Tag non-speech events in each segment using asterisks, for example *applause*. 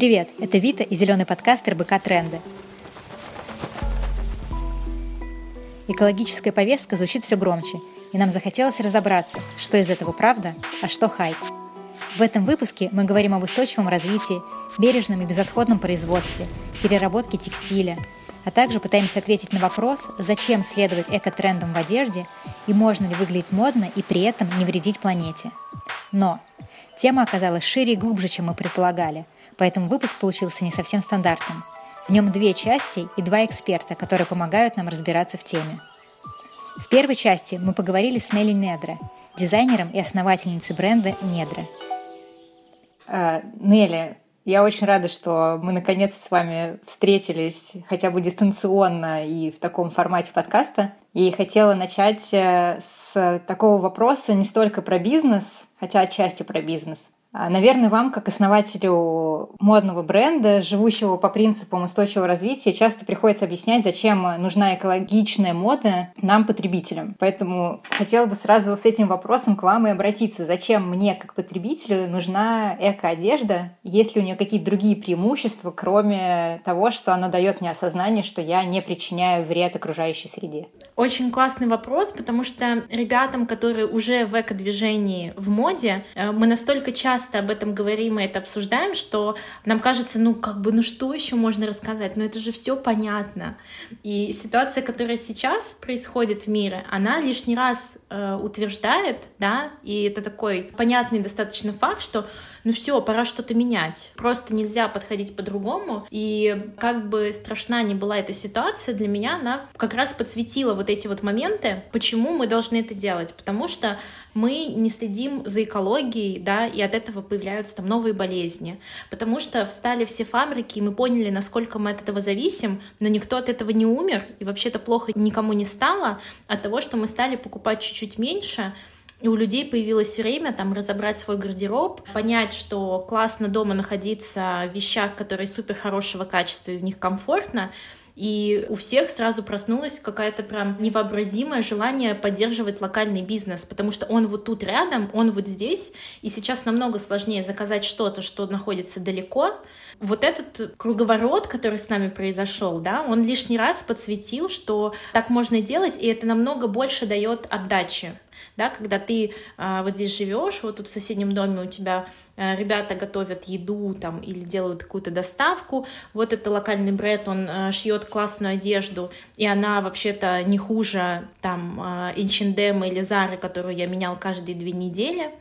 Привет, это Вита и зеленый подкаст РБК «Тренды». Экологическая повестка звучит все громче, и нам захотелось разобраться, что из этого правда, а что хайп. В этом выпуске мы говорим об устойчивом развитии, бережном и безотходном производстве, переработке текстиля, а также пытаемся ответить на вопрос, зачем следовать экотрендам в одежде и можно ли выглядеть модно и при этом не вредить планете. Но тема оказалась шире и глубже, чем мы предполагали, поэтому выпуск получился не совсем стандартным. В нем две части и два эксперта, которые помогают нам разбираться в теме. В первой части мы поговорили с Нелли Недре, дизайнером и основательницей бренда Недре. Uh, Нелли, я очень рада, что мы наконец с вами встретились хотя бы дистанционно и в таком формате подкаста. И хотела начать э, с такого вопроса не столько про бизнес, хотя отчасти про бизнес. А, наверное, вам, как основателю модного бренда, живущего по принципам устойчивого развития, часто приходится объяснять, зачем нужна экологичная мода нам, потребителям. Поэтому хотела бы сразу с этим вопросом к вам и обратиться. Зачем мне, как потребителю, нужна эко-одежда, если у нее какие-то другие преимущества, кроме того, что она дает мне осознание, что я не причиняю вред окружающей среде? Очень классный вопрос, потому что ребятам, которые уже в эко-движении, в моде, э, мы настолько часто часто об этом говорим и это обсуждаем, что нам кажется, ну как бы, ну что еще можно рассказать? Ну это же все понятно. И ситуация, которая сейчас происходит в мире, она лишний раз э, утверждает, да, и это такой понятный достаточно факт, что ну все, пора что-то менять. Просто нельзя подходить по-другому. И как бы страшна ни была эта ситуация, для меня она как раз подсветила вот эти вот моменты, почему мы должны это делать. Потому что мы не следим за экологией, да, и от этого появляются там новые болезни. Потому что встали все фабрики, и мы поняли, насколько мы от этого зависим, но никто от этого не умер, и вообще-то плохо никому не стало от того, что мы стали покупать чуть-чуть меньше, и у людей появилось время там разобрать свой гардероб, понять, что классно дома находиться в вещах, которые супер хорошего качества и в них комфортно, и у всех сразу проснулось какое-то прям невообразимое желание поддерживать локальный бизнес, потому что он вот тут рядом, он вот здесь, и сейчас намного сложнее заказать что-то, что находится далеко. Вот этот круговорот, который с нами произошел, да, он лишний раз подсветил, что так можно делать, и это намного больше дает отдачи да, когда ты а, вот здесь живешь, вот тут в соседнем доме у тебя а, ребята готовят еду там или делают какую-то доставку, вот это локальный бренд, он а, шьет классную одежду, и она вообще-то не хуже там а, H&M или Zara, которую я менял каждые две недели,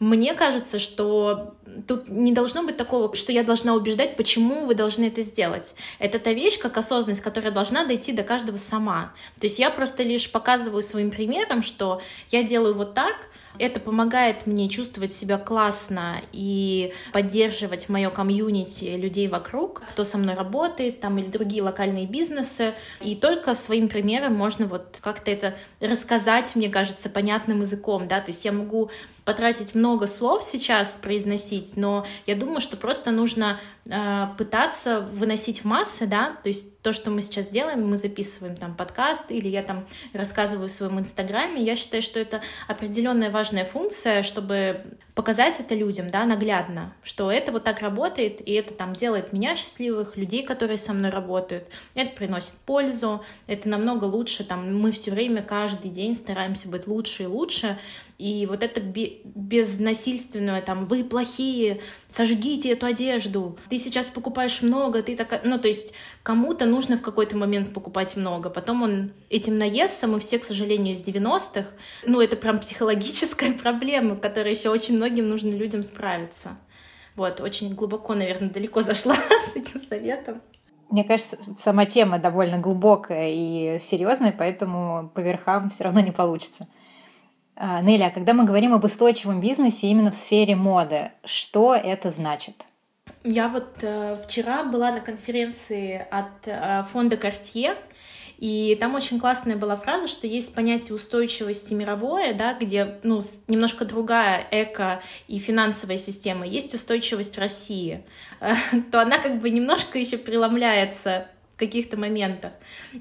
мне кажется, что тут не должно быть такого, что я должна убеждать, почему вы должны это сделать. Это та вещь, как осознанность, которая должна дойти до каждого сама. То есть я просто лишь показываю своим примером, что я делаю вот так, это помогает мне чувствовать себя классно и поддерживать мое комьюнити людей вокруг, кто со мной работает, там или другие локальные бизнесы. И только своим примером можно вот как-то это рассказать, мне кажется, понятным языком, да, то есть я могу потратить много слов сейчас произносить, но я думаю, что просто нужно э, пытаться выносить в массы, да, то есть то, что мы сейчас делаем, мы записываем там подкаст или я там рассказываю в своем инстаграме, я считаю, что это определенная важная функция, чтобы показать это людям, да, наглядно, что это вот так работает, и это там делает меня счастливых, людей, которые со мной работают, это приносит пользу, это намного лучше, там, мы все время, каждый день стараемся быть лучше и лучше, и вот это безнасильственное, там, вы плохие, сожгите эту одежду, ты сейчас покупаешь много, ты такая... Ну, то есть кому-то нужно в какой-то момент покупать много, потом он этим наестся, мы все, к сожалению, из 90-х, ну, это прям психологическая *laughs* проблема, которая еще очень многим нужно людям справиться. Вот, очень глубоко, наверное, далеко зашла *laughs* с этим советом. Мне кажется, сама тема довольно глубокая и серьезная, поэтому по верхам все равно не получится. А, Нелли, а когда мы говорим об устойчивом бизнесе именно в сфере моды, что это значит? Я вот э, вчера была на конференции от э, фонда Cartier, и там очень классная была фраза, что есть понятие устойчивости мировое, да, где ну, немножко другая эко и финансовая система, есть устойчивость России, *laughs* то она как бы немножко еще преломляется. в каких-то моментах.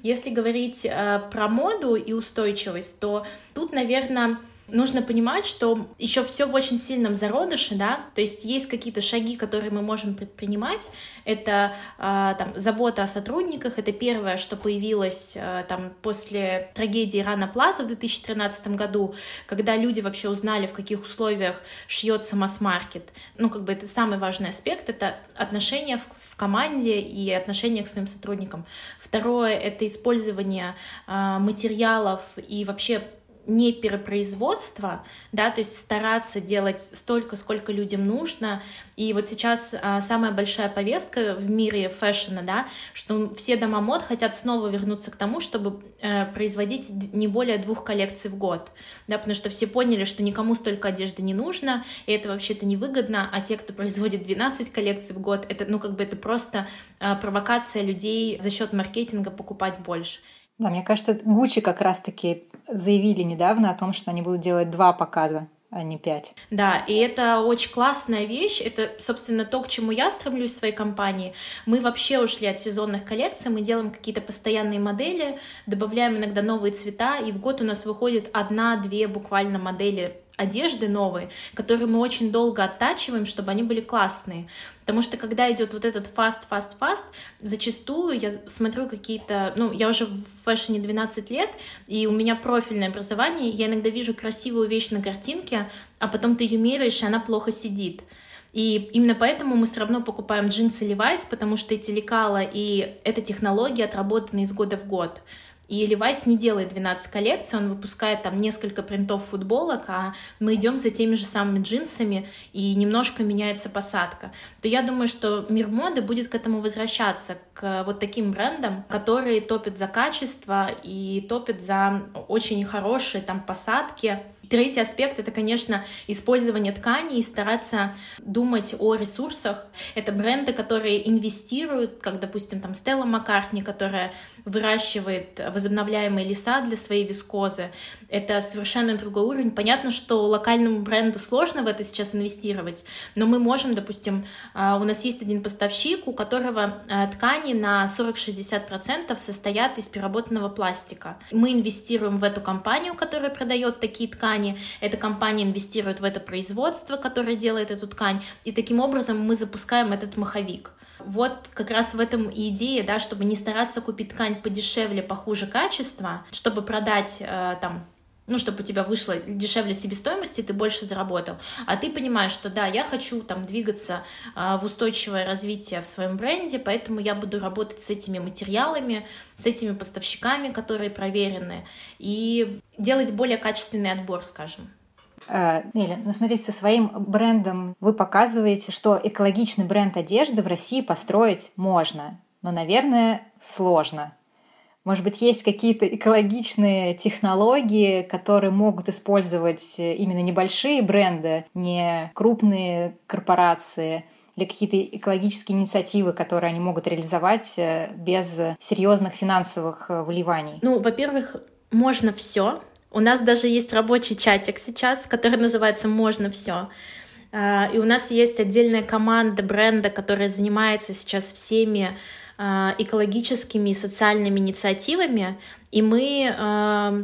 Если говорить э, про моду и устойчивость, то тут, наверное, нужно понимать, что еще все в очень сильном зародыше, да, то есть есть какие-то шаги, которые мы можем предпринимать. Это э, там забота о сотрудниках, это первое, что появилось э, там после трагедии Рана Плаза в 2013 году, когда люди вообще узнали, в каких условиях шьется масс-маркет. Ну, как бы это самый важный аспект, это отношения в, в команде и отношения к своим сотрудникам. Второе — это использование э, материалов и вообще не перепроизводство, да, то есть стараться делать столько, сколько людям нужно. И вот сейчас а, самая большая повестка в мире фэшена, да, что все дома мод хотят снова вернуться к тому, чтобы э, производить не более двух коллекций в год, да, потому что все поняли, что никому столько одежды не нужно, и это вообще-то невыгодно, а те, кто *laughs* производит 12 коллекций в год, это, ну, как бы это просто э, провокация людей за счет маркетинга покупать больше. Да, мне кажется, Гуччи как раз-таки заявили недавно о том, что они будут делать два показа а не пять. Да, и это очень классная вещь. Это, собственно, то, к чему я стремлюсь в своей компании. Мы вообще ушли от сезонных коллекций, мы делаем какие-то постоянные модели, добавляем иногда новые цвета, и в год у нас выходит одна-две буквально модели одежды новые, которые мы очень долго оттачиваем, чтобы они были классные. Потому что когда идет вот этот fast, fast, fast, зачастую я смотрю какие-то, ну, я уже в фэшне 12 лет, и у меня профильное образование, я иногда вижу красивую вещь на картинке, а потом ты ее меряешь, и она плохо сидит. И именно поэтому мы все равно покупаем джинсы Levi's, потому что эти лекала и эта технология отработаны из года в год. И Levi's не делает 12 коллекций, он выпускает там несколько принтов футболок, а мы идем за теми же самыми джинсами, и немножко меняется посадка. То я думаю, что мир моды будет к этому возвращаться, к вот таким брендам, которые топят за качество и топят за очень хорошие там посадки, Третий аспект — это, конечно, использование тканей и стараться думать о ресурсах. Это бренды, которые инвестируют, как, допустим, там Стелла Маккартни, которая выращивает возобновляемые леса для своей вискозы. Это совершенно другой уровень. Понятно, что локальному бренду сложно в это сейчас инвестировать, но мы можем, допустим, а, у нас есть один поставщик, у которого а, ткани на 40-60% состоят из переработанного пластика. Мы инвестируем в эту компанию, которая продает такие ткани, эта компания инвестирует в это производство, которое делает эту ткань, и таким образом мы запускаем этот маховик. Вот как раз в этом и идея, да, чтобы не стараться купить ткань подешевле, похуже качества, чтобы продать э, там ну, чтобы у тебя вышло дешевле себестоимости, ты больше заработал. А ты понимаешь, что да, я хочу там двигаться а, в устойчивое развитие в своем бренде, поэтому я буду работать с этими материалами, с этими поставщиками, которые проверены, и делать более качественный отбор, скажем. Э, Неля, ну смотрите, со своим брендом вы показываете, что экологичный бренд одежды в России построить можно, но, наверное, сложно. Может быть, есть какие-то экологичные технологии, которые могут использовать именно небольшие бренды, не крупные корпорации, или какие-то экологические инициативы, которые они могут реализовать э, без серьезных финансовых э, вливаний? Ну, во-первых, можно все. У нас даже есть рабочий чатик сейчас, который называется «Можно все». А, и у нас есть отдельная команда бренда, которая занимается сейчас всеми экологическими и социальными инициативами, и мы а,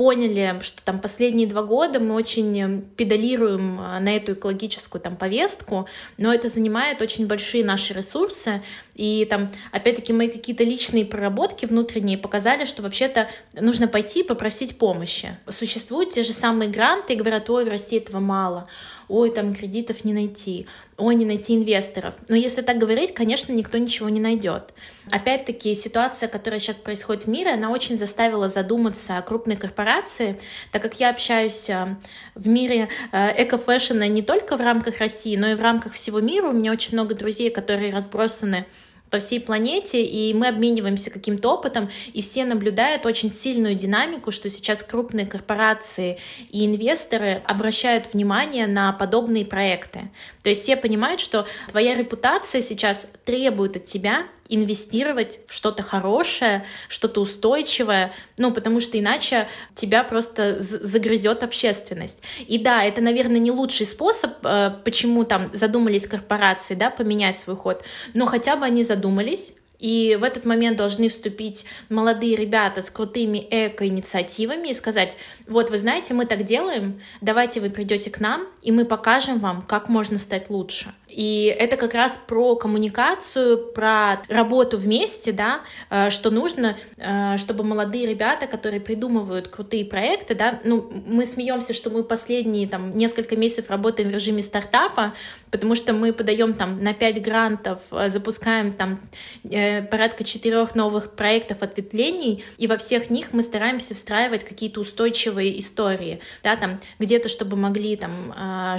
поняли, что там последние два года мы очень педалируем а, на эту экологическую там повестку, но это занимает очень большие наши ресурсы, и там, опять-таки, мои какие-то личные проработки внутренние показали, что вообще-то нужно пойти и попросить помощи. Существуют те же самые гранты и говорят, ой, в России этого мало. Ой, там кредитов не найти, ой, не найти инвесторов. Но если так говорить, конечно, никто ничего не найдет. Опять-таки, ситуация, которая сейчас происходит в мире, она очень заставила задуматься о крупной корпорации, так как я общаюсь э, в мире э, эко-фэшена не только в рамках России, но и в рамках всего мира. У меня очень много друзей, которые разбросаны по всей планете, и мы обмениваемся каким-то опытом, и все наблюдают очень сильную динамику, что сейчас крупные корпорации и инвесторы обращают внимание на подобные проекты. То есть все понимают, что твоя репутация сейчас требует от тебя инвестировать в что-то хорошее, что-то устойчивое, ну, потому что иначе тебя просто загрызет общественность. И да, это, наверное, не лучший способ, э, почему там задумались корпорации, да, поменять свой ход, но хотя бы они задумались, И в этот момент должны вступить молодые ребята с крутыми эко-инициативами и сказать, вот вы знаете, мы так делаем, давайте вы придете к нам, и мы покажем вам, как можно стать лучше. И это как раз про коммуникацию, про работу вместе, да, э, что нужно, э, чтобы молодые ребята, которые придумывают крутые проекты, да, ну, мы смеемся, что мы последние там несколько месяцев работаем в режиме стартапа, потому что мы подаем там на 5 грантов, э, запускаем там порядка четырех новых проектов ответвлений, и во всех них мы стараемся встраивать какие-то устойчивые истории, да, там где-то, чтобы могли там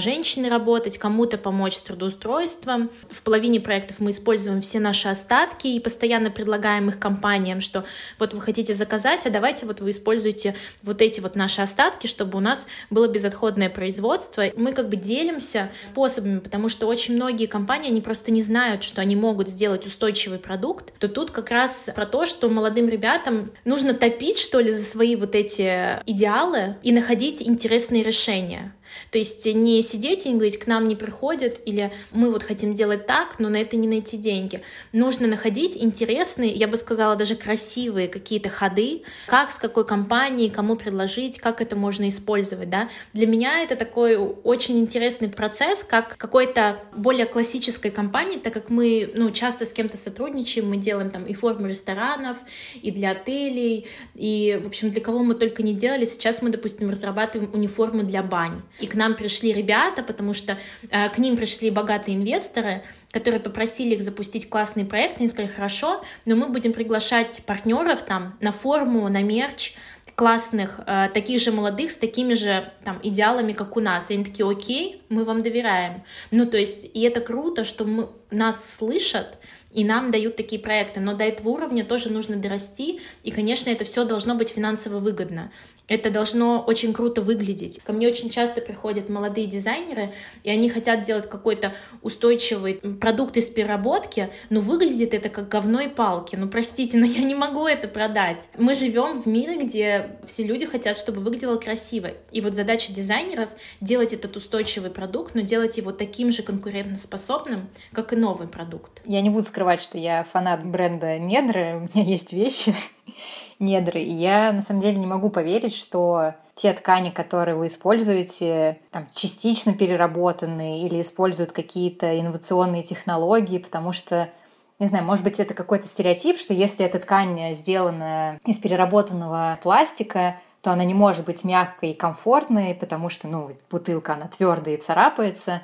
женщины работать, кому-то помочь с трудоустройством, устройства. В половине проектов мы используем все наши остатки и постоянно предлагаем их компаниям, что вот вы хотите заказать, а давайте вот вы используете вот эти вот наши остатки, чтобы у нас было безотходное производство. Мы как бы делимся способами, потому что очень многие компании, они просто не знают, что они могут сделать устойчивый продукт, то тут как раз про то, что молодым ребятам нужно топить, что ли, за свои вот эти идеалы и находить интересные решения. То есть не сидеть и не говорить, к нам не приходят, или мы вот хотим делать так, но на это не найти деньги. Нужно находить интересные, я бы сказала, даже красивые какие-то ходы, как, с какой компанией, кому предложить, как это можно использовать. Да? Для меня это такой очень интересный процесс, как какой-то более классической компании, так как мы ну, часто с кем-то сотрудничаем, мы делаем там и форму ресторанов, и для отелей, и, в общем, для кого мы только не делали. Сейчас мы, допустим, разрабатываем униформу для бань и к нам пришли ребята, потому что э, к ним пришли богатые инвесторы, которые попросили их запустить классный проект, они сказали, хорошо, но мы будем приглашать партнеров там на форму, на мерч, классных, э, таких же молодых, с такими же там идеалами, как у нас. И они такие, окей, мы вам доверяем. Ну, то есть, и это круто, что мы, нас слышат, и нам дают такие проекты. Но до этого уровня тоже нужно дорасти, и, конечно, это все должно быть финансово выгодно. Это должно очень круто выглядеть. Ко мне очень часто приходят молодые дизайнеры, и они хотят делать какой-то устойчивый продукт из переработки, но выглядит это как говно и палки. Ну, простите, но *laughs* я не могу это продать. Мы живем в мире, где все люди хотят, чтобы выглядело красиво. И вот задача дизайнеров — делать этот устойчивый продукт, но делать его таким же конкурентоспособным, как и новый продукт. Я не буду скрывать, что я фанат бренда Недры, *laughs* у меня есть вещи, *laughs* недры. И я на самом деле не могу поверить, что те ткани, которые вы используете, там, частично переработанные или используют какие-то инновационные технологии, потому что не знаю, может быть, это какой-то стереотип, что если эта ткань сделана из переработанного пластика, то она не может быть мягкой и комфортной, потому что, ну, бутылка, она твердая и царапается.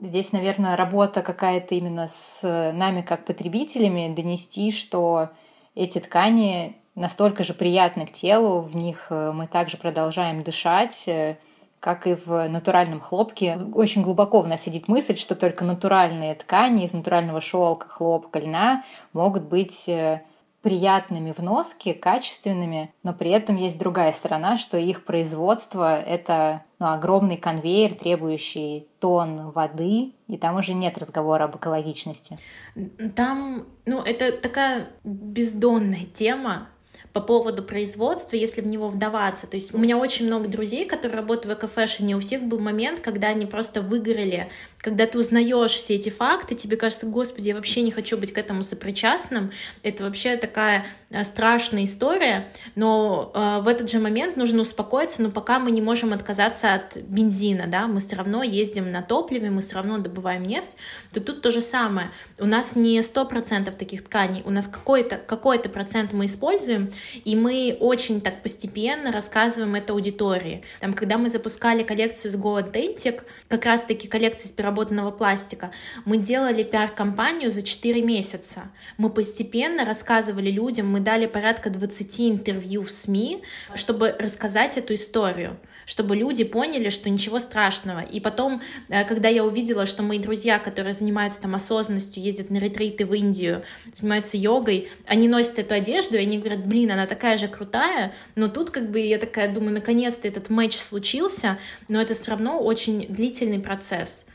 Здесь, наверное, работа какая-то именно с нами как потребителями, донести, что эти ткани настолько же приятны к телу, в них э, мы также продолжаем дышать, э, как и в натуральном хлопке. Очень глубоко в нас сидит мысль, что только натуральные ткани из натурального шелка, хлопка, льна могут быть э, приятными в носке, качественными, но при этом есть другая сторона, что их производство — это ну, огромный конвейер, требующий тон воды, и там уже нет разговора об экологичности. Там, ну, это такая бездонная тема, по поводу производства, если в него вдаваться. То есть у меня очень много друзей, которые работают в экофэшне, у всех был момент, когда они просто выгорели, когда ты узнаешь все эти факты, тебе кажется, господи, я вообще не хочу быть к этому сопричастным, это вообще такая э, страшная история, но э, в этот же момент нужно успокоиться, но пока мы не можем отказаться от бензина, да, мы все равно ездим на топливе, мы все равно добываем нефть, то тут то же самое. У нас не 100% таких тканей, у нас какой-то какой процент мы используем, и мы очень так постепенно рассказываем это аудитории. Там, когда мы запускали коллекцию с Go Authentic, как раз-таки коллекция из переработанного пластика, мы делали пиар-компанию за 4 месяца. Мы постепенно рассказывали людям, мы дали порядка 20 интервью в СМИ, чтобы рассказать эту историю чтобы люди поняли, что ничего страшного. И потом, э, когда я увидела, что мои друзья, которые занимаются там осознанностью, ездят на ретриты в Индию, занимаются йогой, они носят эту одежду, и они говорят, блин, она такая же крутая, но тут как бы я такая думаю, наконец-то этот матч случился, но это все равно очень длительный процесс.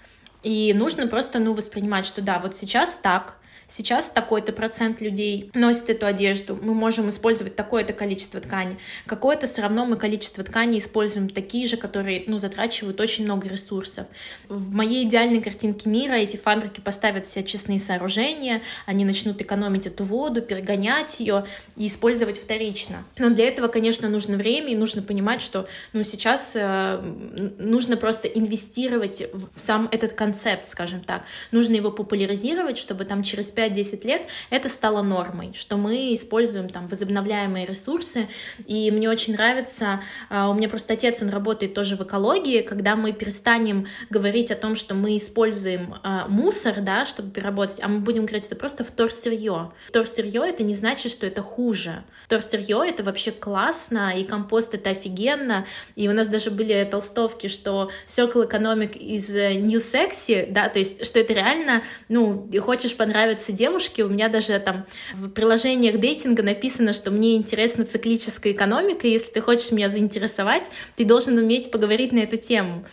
И нужно просто, ну, воспринимать, что да, вот сейчас так, Сейчас такой-то процент людей носит эту одежду, мы можем использовать такое-то количество ткани. Какое-то все равно мы количество ткани используем такие же, которые ну, затрачивают очень много ресурсов. В моей идеальной картинке мира эти фабрики поставят все очистные сооружения, они начнут экономить эту воду, перегонять ее и использовать вторично. Но для этого, конечно, нужно время и нужно понимать, что ну, сейчас э, нужно просто инвестировать в сам этот концепт, скажем так. Нужно его популяризировать, чтобы там через 5-10 лет это стало нормой, что мы используем там возобновляемые ресурсы. И мне очень нравится, а, у меня просто отец, он работает тоже в экологии, когда мы перестанем говорить о том, что мы используем а, мусор, да, чтобы переработать, а мы будем говорить, это просто вторсырье. Вторсырье это не значит, что это хуже. Вторсырье это вообще классно, и компост это офигенно. И у нас даже были толстовки, что circle economic из new sexy, да, то есть, что это реально, ну, хочешь понравиться нравятся девушки. У меня даже там в приложениях дейтинга написано, что мне интересна циклическая экономика, и если ты хочешь меня заинтересовать, ты должен уметь поговорить на эту тему.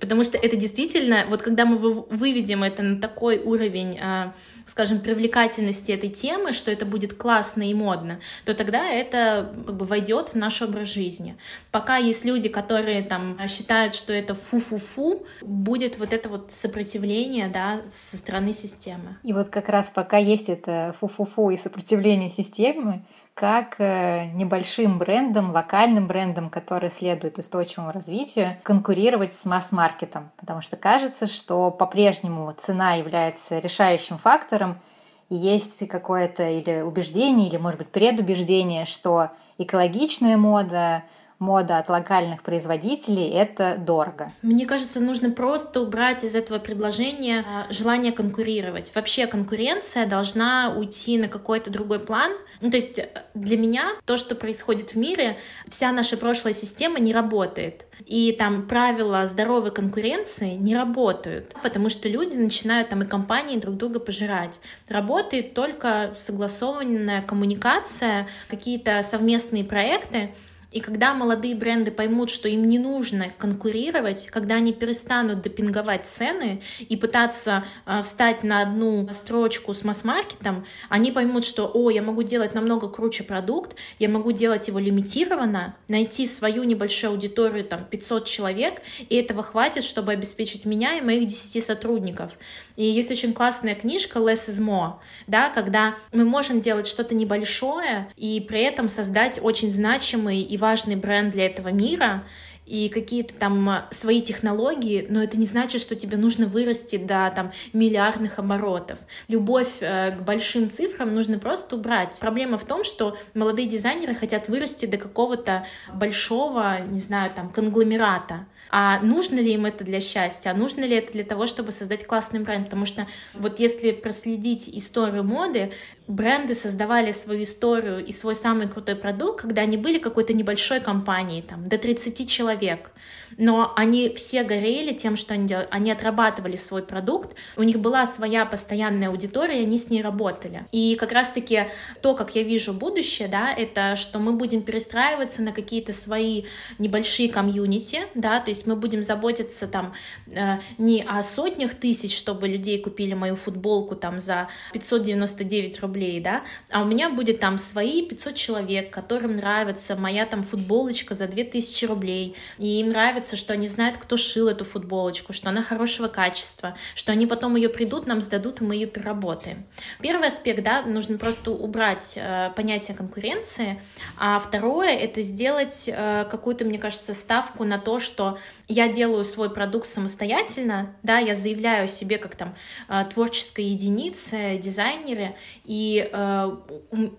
Потому что это действительно, вот когда мы выведем это на такой уровень, а, скажем, привлекательности этой темы, что это будет классно и модно, то тогда это как бы войдет в наш образ жизни. Пока есть люди, которые там считают, что это фу-фу-фу, будет вот это вот сопротивление, да, со стороны системы. И вот как раз пока есть это фу-фу-фу и сопротивление системы, как э, небольшим брендом, локальным брендом, который следует устойчивому развитию, конкурировать с масс-маркетом. Потому что кажется, что по-прежнему цена является решающим фактором, и есть какое-то или убеждение, или, может быть, предубеждение, что экологичная мода, мода от локальных производителей — это дорого. Мне кажется, нужно просто убрать из этого предложения а, желание конкурировать. Вообще конкуренция должна уйти на какой-то другой план. Ну, то есть э, для меня то, что происходит в мире, вся наша прошлая система не работает. И там правила здоровой конкуренции не работают, потому что люди начинают там и компании друг друга пожирать. Работает только согласованная коммуникация, какие-то совместные проекты, и когда молодые бренды поймут, что им не нужно конкурировать, когда они перестанут допинговать цены и пытаться э, встать на одну строчку с масс-маркетом, они поймут, что, о, я могу делать намного круче продукт, я могу делать его лимитированно, найти свою небольшую аудиторию, там, 500 человек, и этого хватит, чтобы обеспечить меня и моих 10 сотрудников. И есть очень классная книжка Less is More, да, когда мы можем делать что-то небольшое и при этом создать очень значимый и важный бренд для этого мира, и какие-то там свои технологии, но это не значит, что тебе нужно вырасти до там миллиардных оборотов. Любовь э, к большим цифрам нужно просто убрать. Проблема в том, что молодые дизайнеры хотят вырасти до какого-то большого, не знаю, там конгломерата. А нужно ли им это для счастья? А нужно ли это для того, чтобы создать классный бренд? Потому что вот если проследить историю моды, бренды создавали свою историю и свой самый крутой продукт, когда они были какой-то небольшой компанией, там, до 30 человек но они все горели тем, что они делали. Они отрабатывали свой продукт, у них была своя постоянная аудитория, и они с ней работали. И как раз-таки то, как я вижу будущее, да, это что мы будем перестраиваться на какие-то свои небольшие комьюнити, да, то есть мы будем заботиться там э, не о сотнях тысяч, чтобы людей купили мою футболку там за 599 рублей, да, а у меня будет там свои 500 человек, которым нравится моя там футболочка за 2000 рублей, и им нравится что они знают, кто шил эту футболочку, что она хорошего качества, что они потом ее придут, нам сдадут, и мы ее переработаем. Первый аспект, да, нужно просто убрать э, понятие конкуренции, а второе — это сделать э, какую-то, мне кажется, ставку на то, что я делаю свой продукт самостоятельно, да, я заявляю себе как там э, творческая единица, дизайнеры, и э,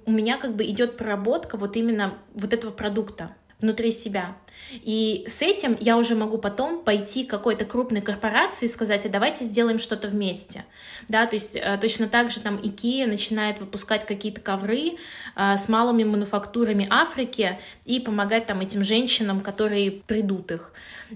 у меня как бы идет проработка вот именно вот этого продукта внутри себя. И с этим я уже могу потом пойти к какой-то крупной корпорации и сказать, а давайте сделаем что-то вместе. Да, то есть э, точно так же там Икея начинает выпускать какие-то ковры а, с малыми мануфактурами Африки и помогать там этим женщинам, которые придут их.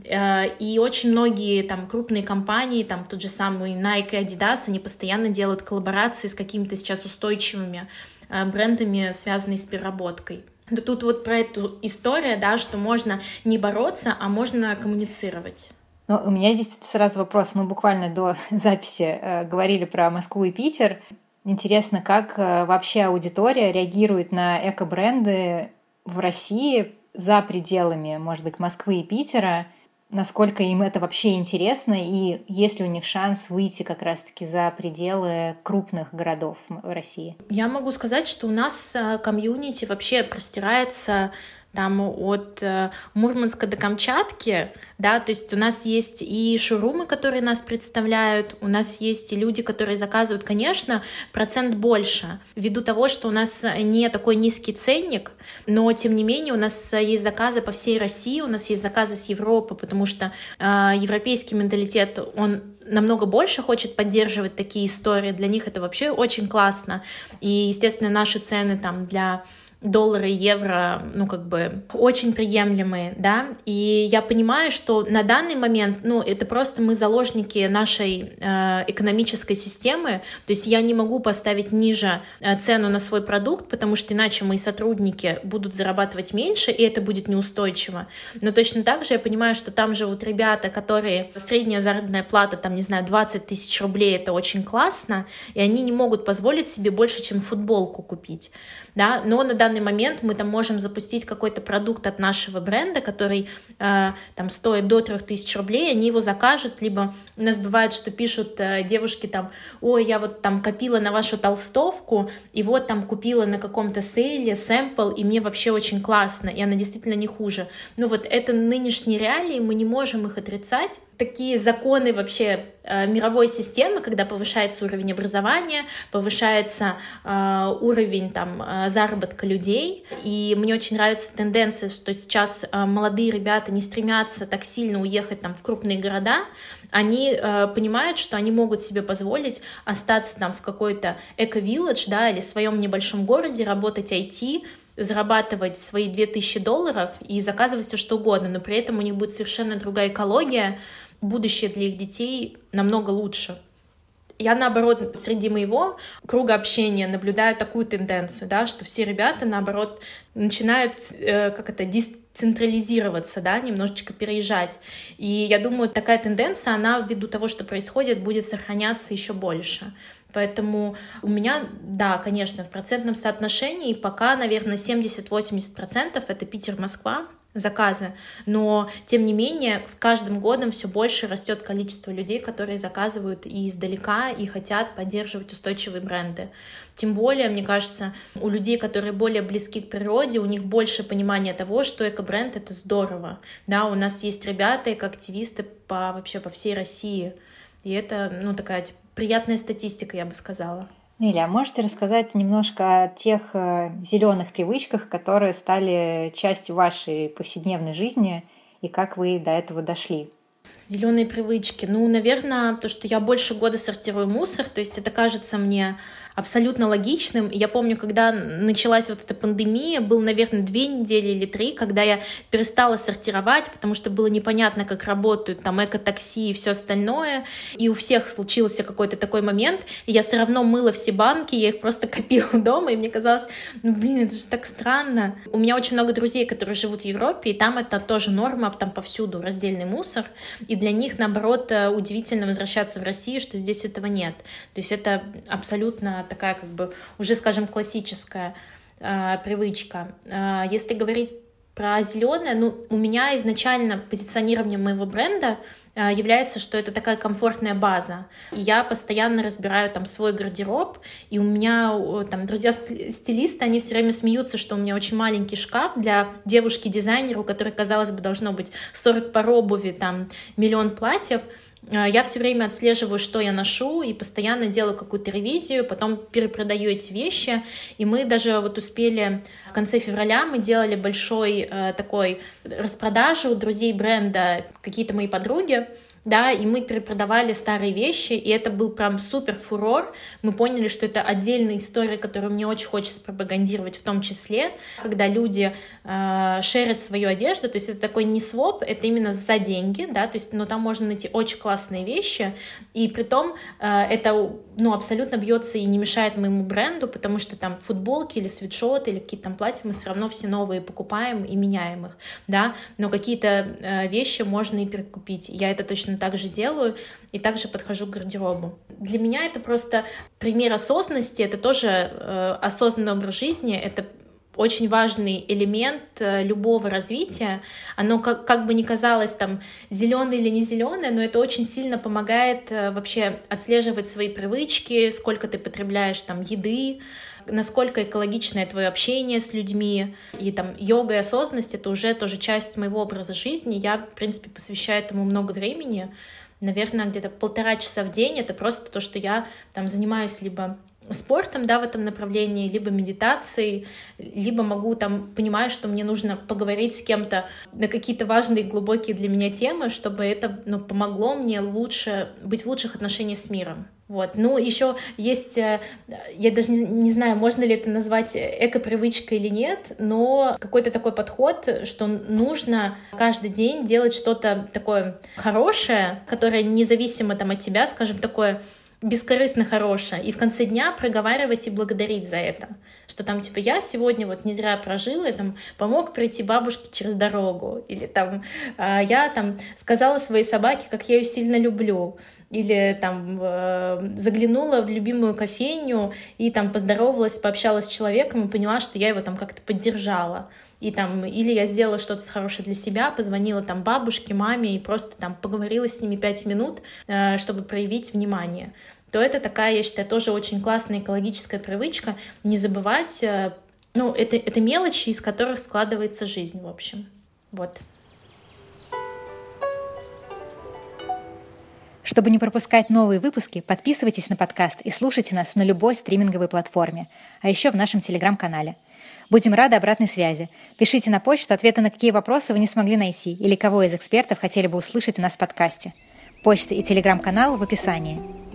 А, и очень многие там крупные компании, там тот же самый Nike и Adidas, они постоянно делают коллаборации с какими-то сейчас устойчивыми брендами, связанные с переработкой. Да тут вот про эту историю, да, что можно не бороться, а можно коммуницировать. Ну, у меня здесь сразу вопрос. Мы буквально до *laughs* записи э, говорили про Москву и Питер. Интересно, как э, вообще аудитория реагирует на эко-бренды в России за пределами, может быть, Москвы и Питера, насколько им это вообще интересно, и есть ли у них шанс выйти как раз-таки за пределы крупных городов России? Я могу сказать, что у нас э, комьюнити вообще простирается там от э, Мурманска до Камчатки, да, то есть у нас есть и шоурумы, которые нас представляют, у нас есть и люди, которые заказывают, конечно, процент больше, ввиду того, что у нас не такой низкий ценник, но тем не менее у нас есть заказы по всей России, у нас есть заказы с Европы, потому что э, европейский менталитет, он намного больше хочет поддерживать такие истории, для них это вообще очень классно, и, естественно, наши цены там для доллары, евро, ну, как бы, очень приемлемые, да, и я понимаю, что на данный момент, ну, это просто мы заложники нашей э, экономической системы, то есть я не могу поставить ниже э, цену на свой продукт, потому что иначе мои сотрудники будут зарабатывать меньше, и это будет неустойчиво, но точно так же я понимаю, что там живут ребята, которые, средняя заработная плата, там, не знаю, 20 тысяч рублей, это очень классно, и они не могут позволить себе больше, чем футболку купить, да, но на данный момент мы там можем запустить какой-то продукт от нашего бренда, который э, там стоит до 3000 рублей, они его закажут, либо у нас бывает, что пишут э, девушки там, ой, я вот там копила на вашу толстовку, и вот там купила на каком-то сейле сэмпл, и мне вообще очень классно, и она действительно не хуже. Ну вот это нынешние реалии, мы не можем их отрицать, такие законы вообще э, мировой системы, когда повышается уровень образования, повышается э, уровень там э, заработка людей, и мне очень нравится тенденция, что сейчас э, молодые ребята не стремятся так сильно уехать там в крупные города, они э, понимают, что они могут себе позволить остаться там в какой-то эко-вилледж, да, или в своем небольшом городе, работать IT, зарабатывать свои 2000 долларов и заказывать все что угодно, но при этом у них будет совершенно другая экология, будущее для их детей намного лучше. Я, наоборот, среди моего круга общения наблюдаю такую тенденцию, да, что все ребята, наоборот, начинают, э, как это, децентрализироваться, да, немножечко переезжать. И я думаю, такая тенденция, она ввиду того, что происходит, будет сохраняться еще больше. Поэтому у меня, да, конечно, в процентном соотношении пока, наверное, 70-80% это Питер-Москва, заказы, но тем не менее с каждым годом все больше растет количество людей, которые заказывают и издалека и хотят поддерживать устойчивые бренды. Тем более, мне кажется, у людей, которые более близки к природе, у них больше понимания того, что эко-бренд — это здорово. Да, у нас есть ребята, эко-активисты по, вообще по всей России, и это, ну, такая типа, приятная статистика, я бы сказала. Неля, а можете рассказать немножко о тех э, зеленых привычках, которые стали частью вашей повседневной жизни и как вы до этого дошли? Зеленые привычки. Ну, наверное, то, что я больше года сортирую мусор, то есть это кажется мне абсолютно логичным. Я помню, когда началась вот эта пандемия, был, наверное, две недели или три, когда я перестала сортировать, потому что было непонятно, как работают там эко-такси и все остальное. И у всех случился какой-то такой момент, и я все равно мыла все банки, я их просто копила *laughs* дома, и мне казалось, ну, блин, это же так странно. У меня очень много друзей, которые живут в Европе, и там это тоже норма, там повсюду раздельный мусор, и для них, наоборот, э, удивительно возвращаться в Россию, что здесь этого нет. То есть это абсолютно такая как бы уже, скажем, классическая э, привычка. Э, если говорить про зеленое, ну, у меня изначально позиционирование моего бренда э, является, что это такая комфортная база. Я постоянно разбираю там свой гардероб, и у меня там друзья-стилисты, они все время смеются, что у меня очень маленький шкаф для девушки-дизайнера, у которой, казалось бы, должно быть 40 пар обуви, там миллион платьев, я все время отслеживаю, что я ношу, и постоянно делаю какую-то ревизию, потом перепродаю эти вещи. И мы даже вот успели в конце февраля, мы делали большой э, такой распродажу у друзей бренда, какие-то мои подруги, да, и мы перепродавали старые вещи, и это был прям супер фурор. Мы поняли, что это отдельная история, которую мне очень хочется пропагандировать в том числе, когда люди э, шерят свою одежду, то есть это такой не своп, это именно за деньги, да, то есть, но там можно найти очень классные вещи, и при том э, это, ну, абсолютно бьется и не мешает моему бренду, потому что там футболки или свитшоты или какие-то там платья мы все равно все новые покупаем и меняем их, да, но какие-то э, вещи можно и перекупить. Я это точно так же делаю и также подхожу к гардеробу. Для меня это просто пример осознанности, это тоже э, осознанный образ жизни, это очень важный элемент э, любого развития. Оно как, как бы ни казалось там зеленое или не зеленое, но это очень сильно помогает э, вообще отслеживать свои привычки, сколько ты потребляешь там еды, насколько экологичное твое общение с людьми. И там йога и осознанность — это уже тоже часть моего образа жизни. Я, в принципе, посвящаю этому много времени. Наверное, где-то полтора часа в день — это просто то, что я там занимаюсь либо спортом, да, в этом направлении, либо медитацией, либо могу там понимать, что мне нужно поговорить с кем-то на какие-то важные, глубокие для меня темы, чтобы это ну, помогло мне лучше быть в лучших отношениях с миром. Вот. Ну, еще есть, э, я даже не, знаю, можно ли это назвать эко-привычкой или нет, но какой-то такой подход, что нужно каждый день делать что-то такое хорошее, которое независимо там от тебя, скажем, такое бескорыстно хорошее, и в конце дня проговаривать и благодарить за это. Что там, типа, я сегодня вот не зря прожила, и там помог пройти бабушке через дорогу, или там а, я там сказала своей собаке, как я ее сильно люблю, или там э, заглянула в любимую кофейню и там поздоровалась, пообщалась с человеком и поняла, что я его там как-то поддержала. И там, или я сделала что-то хорошее для себя, позвонила там бабушке, маме и просто там поговорила с ними пять минут, э, чтобы проявить внимание то это такая, я считаю, тоже очень классная экологическая привычка, не забывать, э, ну, это, это мелочи, из которых складывается жизнь, в общем. Вот. Чтобы не пропускать новые выпуски, подписывайтесь на подкаст и слушайте нас на любой стриминговой платформе, а еще в нашем телеграм-канале. Будем рады обратной связи. Пишите на почту ответы на какие вопросы вы не смогли найти или кого из экспертов хотели бы услышать у нас в подкасте. Почта и телеграм-канал в описании.